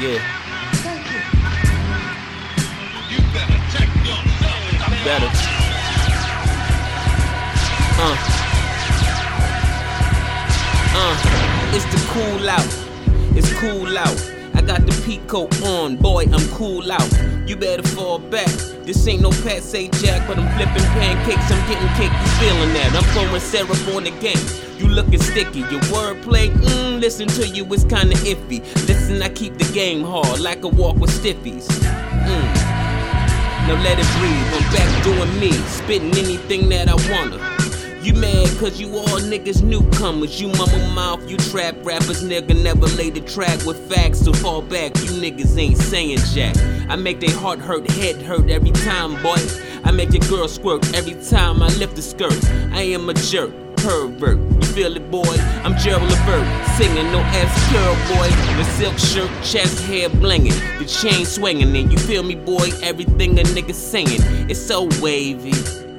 Yeah. Better. Uh. Uh. It's the cool out. It's cool out. I got the peacoat on, boy, I'm cool out. You better fall back. This ain't no Pat say Jack, but I'm flipping pancakes, I'm getting cake, you feeling that? I'm throwing syrup on the game. You looking sticky, your wordplay, mmm, listen to you, it's kinda iffy. Listen, I keep the game hard, like a walk with stiffies. Mm. Now let it breathe, I'm back doing me, spitting anything that I wanna. You mad cause you all niggas newcomers. You mumble mouth, you trap rappers, nigga. Never laid the track with facts, so fall back. You niggas ain't saying jack. I make their heart hurt, head hurt every time, boy. I make your girl squirt every time I lift the skirt. I am a jerk pervert. You feel it, boy? I'm Gerald Levert, singing no ass girl, boy. The silk shirt, chest hair blinging, the chain swinging, and you feel me, boy? Everything a nigga saying, it's so wavy.